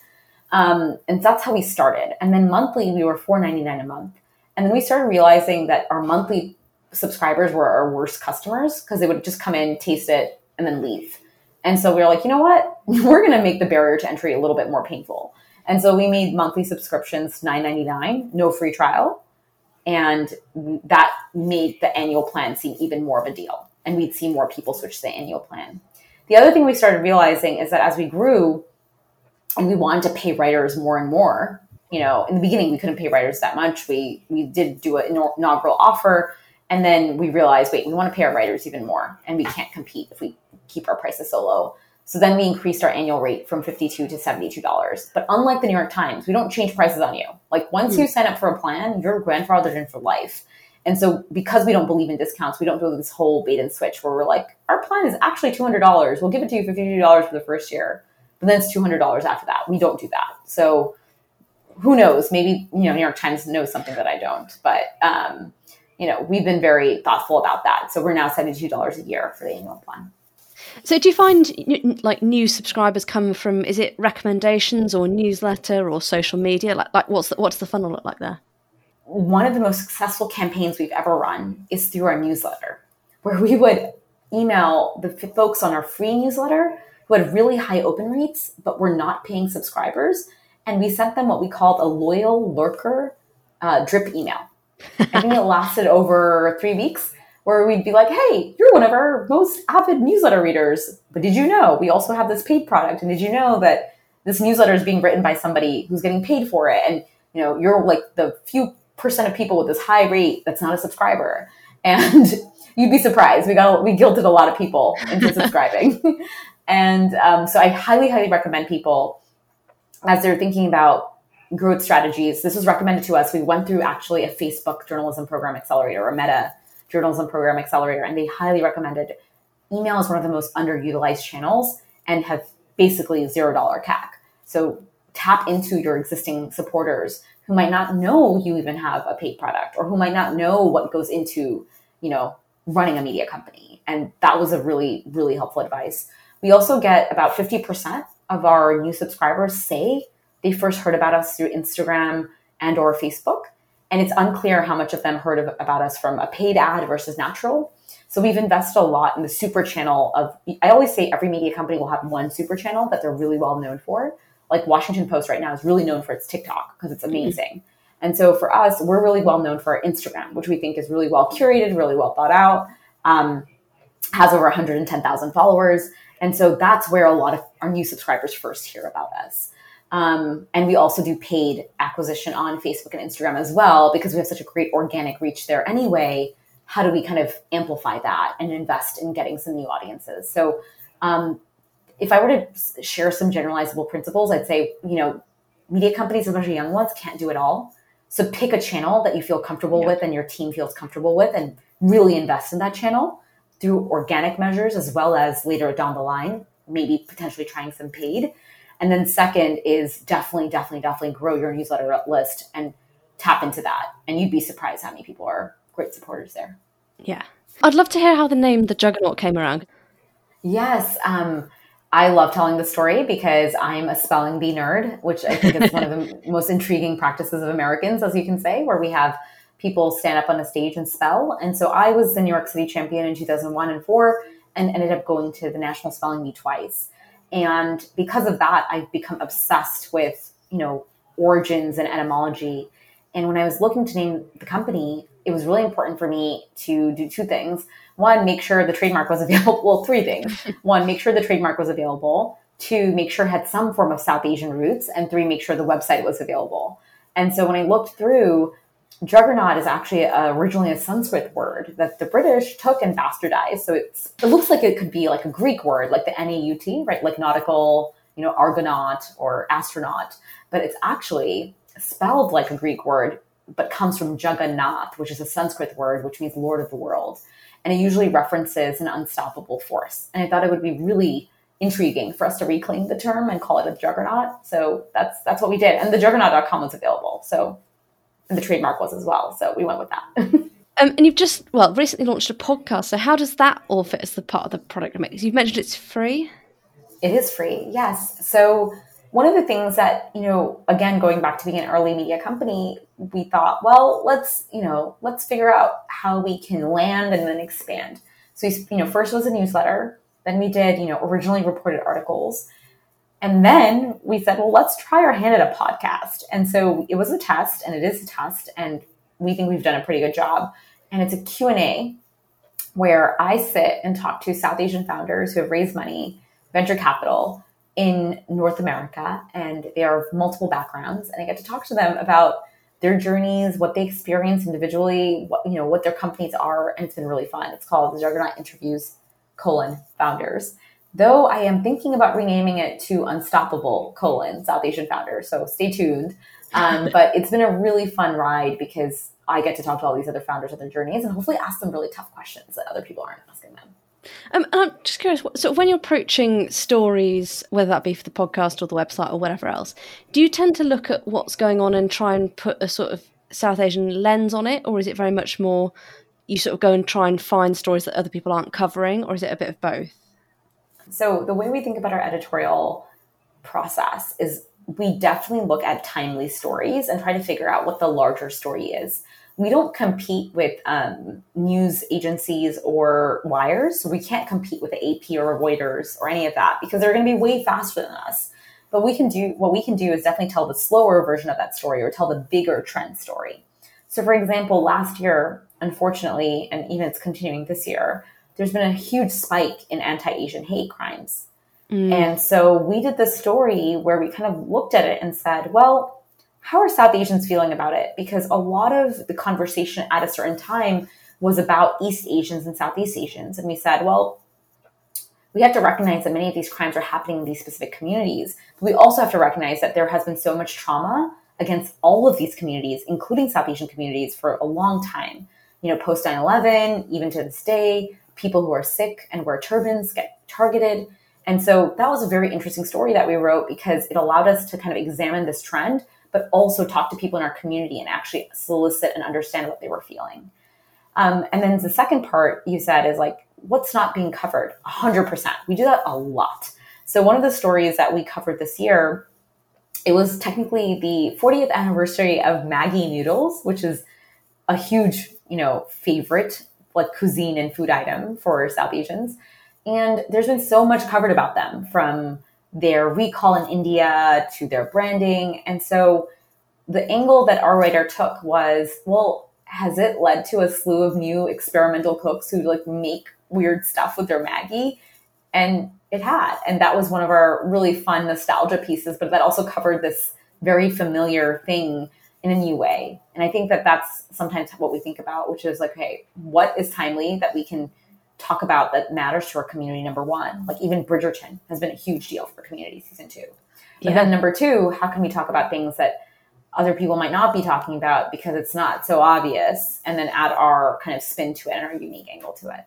um, and that's how we started. And then monthly, we were four ninety nine a month. And then we started realizing that our monthly subscribers were our worst customers because they would just come in, taste it, and then leave. And so we were like, you know what? [LAUGHS] We're going to make the barrier to entry a little bit more painful. And so we made monthly subscriptions $9.99, no free trial. And that made the annual plan seem even more of a deal. And we'd see more people switch to the annual plan. The other thing we started realizing is that as we grew and we wanted to pay writers more and more, you know, in the beginning we couldn't pay writers that much. We we did do an inaugural offer, and then we realized, wait, we want to pay our writers even more, and we can't compete if we keep our prices so low. So then we increased our annual rate from 52 to $72. But unlike the New York Times, we don't change prices on you. Like once you hmm. sign up for a plan, you're grandfathered in for life. And so because we don't believe in discounts, we don't do this whole bait and switch where we're like, our plan is actually $200. We'll give it to you for $52 for the first year, but then it's $200 after that. We don't do that. So who knows? Maybe, you know, New York Times knows something that I don't, but, um, you know, we've been very thoughtful about that. So we're now $72 a year for the annual plan. So, do you find like new subscribers come from? Is it recommendations or newsletter or social media? Like, like what's the, what's the funnel look like there? One of the most successful campaigns we've ever run is through our newsletter, where we would email the folks on our free newsletter who had really high open rates but were not paying subscribers, and we sent them what we called a loyal lurker uh, drip email. I think it [LAUGHS] lasted over three weeks where we'd be like, hey, you're one of our most avid newsletter readers. But did you know we also have this paid product? And did you know that this newsletter is being written by somebody who's getting paid for it? And you know, you're like the few percent of people with this high rate that's not a subscriber. and [LAUGHS] you'd be surprised. We got we guilted a lot of people into [LAUGHS] subscribing, and um, so I highly, highly recommend people as they're thinking about growth strategies. This was recommended to us. We went through actually a Facebook journalism program accelerator or Meta journalism program accelerator, and they highly recommended email is one of the most underutilized channels and have basically zero dollar CAC. So tap into your existing supporters who might not know you even have a paid product or who might not know what goes into, you know, running a media company. And that was a really, really helpful advice. We also get about 50% of our new subscribers say they first heard about us through Instagram and or Facebook. And it's unclear how much of them heard of, about us from a paid ad versus natural. So we've invested a lot in the super channel of, I always say every media company will have one super channel that they're really well known for. Like Washington Post right now is really known for its TikTok because it's amazing. Mm-hmm. And so for us, we're really well known for our Instagram, which we think is really well curated, really well thought out, um, has over 110,000 followers. And so that's where a lot of our new subscribers first hear about us. Um, and we also do paid acquisition on Facebook and Instagram as well because we have such a great organic reach there anyway how do we kind of amplify that and invest in getting some new audiences? So, um, if I were to share some generalizable principles, I'd say, you know, media companies, especially young ones, can't do it all. So pick a channel that you feel comfortable yeah. with and your team feels comfortable with and really invest in that channel through organic measures as well as later down the line, maybe potentially trying some paid. And then second is definitely, definitely, definitely grow your newsletter list and tap into that. And you'd be surprised how many people are great supporters there. Yeah. I'd love to hear how the name The Juggernaut came around. Yes. Um, I love telling the story because I'm a spelling bee nerd, which I think is one of the [LAUGHS] most intriguing practices of Americans, as you can say, where we have people stand up on a stage and spell. And so I was the New York City champion in 2001 and 4 and ended up going to the National Spelling Bee twice. And because of that, I've become obsessed with, you know, origins and etymology. And when I was looking to name the company, it was really important for me to do two things. One, make sure the trademark was [LAUGHS] available. Well, three things. [LAUGHS] One, make sure the trademark was available. Two, make sure it had some form of South Asian roots. And three, make sure the website was available. And so when I looked through, juggernaut is actually uh, originally a Sanskrit word that the British took and bastardized. So it's, it looks like it could be like a Greek word, like the N-A-U-T, right? Like nautical, you know, argonaut or astronaut. But it's actually spelled like a Greek word, but comes from Jagannath, which is a Sanskrit word which means Lord of the world. And it usually references an unstoppable force. And I thought it would be really intriguing for us to reclaim the term and call it a juggernaut. So that's that's what we did. And the juggernaut.com was available. So the trademark was as well. So we went with that. [LAUGHS] um, and you've just well recently launched a podcast. So how does that all fit as the part of the product mix? You've mentioned it's free. It is free, yes. So one of the things that you know again going back to being an early media company we thought well let's you know let's figure out how we can land and then expand so you know first was a newsletter then we did you know originally reported articles and then we said well let's try our hand at a podcast and so it was a test and it is a test and we think we've done a pretty good job and it's a q&a where i sit and talk to south asian founders who have raised money venture capital in North America and they are of multiple backgrounds and I get to talk to them about their journeys, what they experience individually, what you know, what their companies are, and it's been really fun. It's called the Juggernaut Interviews colon founders. Though I am thinking about renaming it to Unstoppable colon South Asian Founder. So stay tuned. Um, [LAUGHS] but it's been a really fun ride because I get to talk to all these other founders of their journeys and hopefully ask them really tough questions that other people aren't asking them. Um, and I'm just curious, so when you're approaching stories, whether that be for the podcast or the website or whatever else, do you tend to look at what's going on and try and put a sort of South Asian lens on it, or is it very much more you sort of go and try and find stories that other people aren't covering, or is it a bit of both? So the way we think about our editorial process is we definitely look at timely stories and try to figure out what the larger story is we don't compete with um, news agencies or wires. We can't compete with the AP or Reuters or any of that because they're going to be way faster than us. But we can do what we can do is definitely tell the slower version of that story or tell the bigger trend story. So, for example, last year, unfortunately, and even it's continuing this year, there's been a huge spike in anti-Asian hate crimes. Mm. And so we did this story where we kind of looked at it and said, well, how are South Asians feeling about it? Because a lot of the conversation at a certain time was about East Asians and Southeast Asians. And we said, well, we have to recognize that many of these crimes are happening in these specific communities. But we also have to recognize that there has been so much trauma against all of these communities, including South Asian communities, for a long time. You know, post 9 11, even to this day, people who are Sikh and wear turbans get targeted. And so that was a very interesting story that we wrote because it allowed us to kind of examine this trend, but also talk to people in our community and actually solicit and understand what they were feeling. Um, and then the second part you said is like, what's not being covered? 100%. We do that a lot. So one of the stories that we covered this year, it was technically the 40th anniversary of Maggi noodles, which is a huge, you know, favorite like cuisine and food item for South Asians. And there's been so much covered about them from their recall in India to their branding. And so the angle that our writer took was, well, has it led to a slew of new experimental cooks who like make weird stuff with their Maggi? And it had. And that was one of our really fun nostalgia pieces, but that also covered this very familiar thing in a new way. And I think that that's sometimes what we think about, which is like, hey, what is timely that we can talk about that matters to our community? Number one, like even Bridgerton has been a huge deal for community season two. But yeah. then number two, how can we talk about things that other people might not be talking about because it's not so obvious and then add our kind of spin to it and our unique angle to it?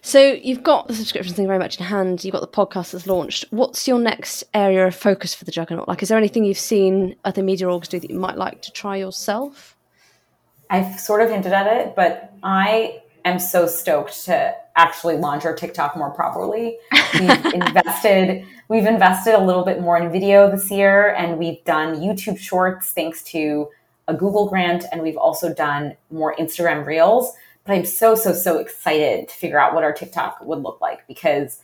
So you've got the subscription thing very much in hand. You've got the podcast that's launched. What's your next area of focus for the Juggernaut? Like, is there anything you've seen other media orgs do that you might like to try yourself? I've sort of hinted at it, but I am so stoked to actually launch our TikTok more properly. We've [LAUGHS] invested we've invested a little bit more in video this year and we've done YouTube shorts thanks to a Google grant and we've also done more Instagram reels but I'm so, so, so excited to figure out what our TikTok would look like because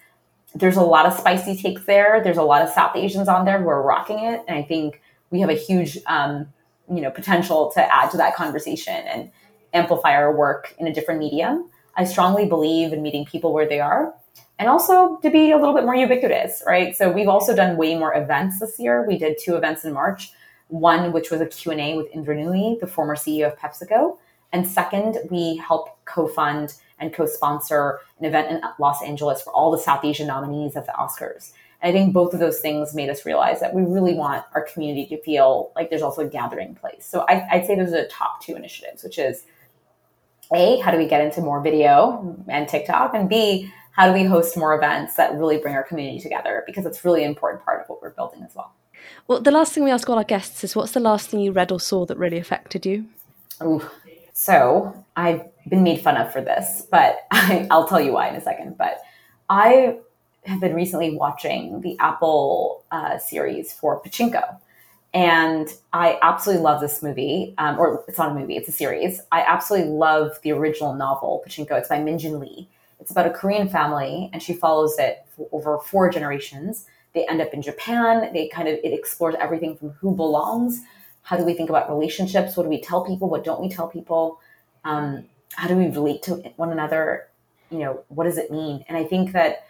there's a lot of spicy takes there. There's a lot of South Asians on there who are rocking it. And I think we have a huge, um, you know, potential to add to that conversation and amplify our work in a different medium. I strongly believe in meeting people where they are and also to be a little bit more ubiquitous, right? So we've also done way more events this year. We did two events in March, one which was a Q&A with Indra Nooyi, the former CEO of PepsiCo, and second, we help co-fund and co-sponsor an event in Los Angeles for all the South Asian nominees at the Oscars. And I think both of those things made us realize that we really want our community to feel like there's also a gathering place. So I, would say those are the top two initiatives, which is A, how do we get into more video and TikTok? And B, how do we host more events that really bring our community together? Because it's really an important part of what we're building as well. Well, the last thing we ask all our guests is what's the last thing you read or saw that really affected you? Ooh, so I've been made fun of for this, but [LAUGHS] I, will tell you why in a second. But I have been recently watching the Apple uh, series for Pachinko. And I absolutely love this movie, um, or it's not a movie, it's a series. I absolutely love the original novel, Pachinko. It's by Min-Jin Lee. It's about a Korean family, and she follows it over four generations. They end up in Japan. They kind of, it explores everything from who belongs how do we think about relationships? What do we tell people? What don't we tell people? Um, how do we relate to one another? You know, what does it mean? And I think that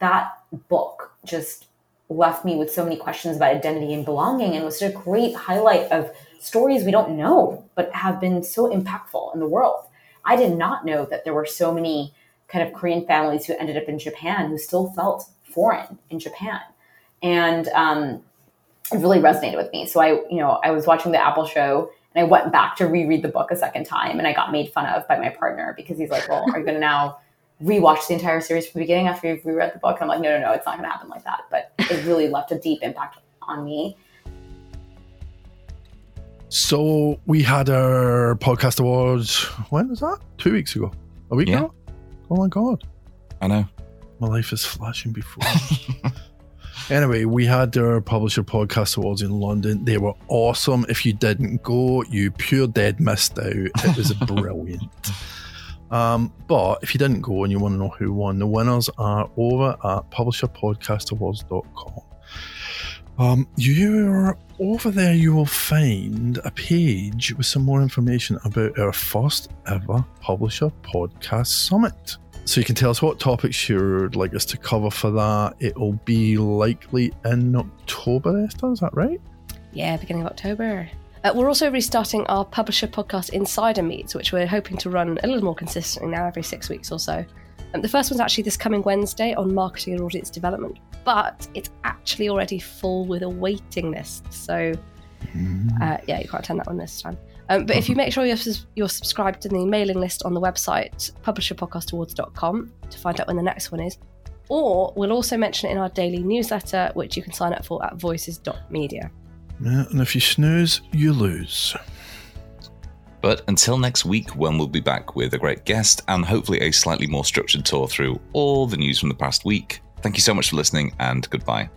that book just left me with so many questions about identity and belonging and was such a great highlight of stories we don't know but have been so impactful in the world. I did not know that there were so many kind of Korean families who ended up in Japan who still felt foreign in Japan. And um, it really resonated with me. So I, you know, I was watching the Apple show and I went back to reread the book a second time and I got made fun of by my partner because he's like, well, are you going to now rewatch the entire series from the beginning after you've reread the book? And I'm like, no, no, no, it's not going to happen like that. But it really left a deep impact on me. So we had our podcast awards. When was that? Two weeks ago. A week yeah. ago? Oh my god! I know. My life is flashing before. [LAUGHS] Anyway, we had our Publisher Podcast Awards in London. They were awesome. If you didn't go, you pure dead missed out. It was [LAUGHS] brilliant. Um, but if you didn't go and you want to know who won, the winners are over at publisherpodcastawards.com. Um, you're over there, you will find a page with some more information about our first ever Publisher Podcast Summit. So you can tell us what topics you'd like us to cover for that. It'll be likely in October, Esther, is that right? Yeah, beginning of October. Uh, we're also restarting our publisher podcast insider meets, which we're hoping to run a little more consistently now, every six weeks or so. Um, the first one's actually this coming Wednesday on marketing and audience development, but it's actually already full with a waiting list. So, uh, yeah, you can't attend that one this time. Um, but if you make sure you're, you're subscribed to the mailing list on the website, publisherpodcastawards.com, to find out when the next one is, or we'll also mention it in our daily newsletter, which you can sign up for at voices.media. Yeah, and if you snooze, you lose. But until next week, when we'll be back with a great guest and hopefully a slightly more structured tour through all the news from the past week, thank you so much for listening and goodbye.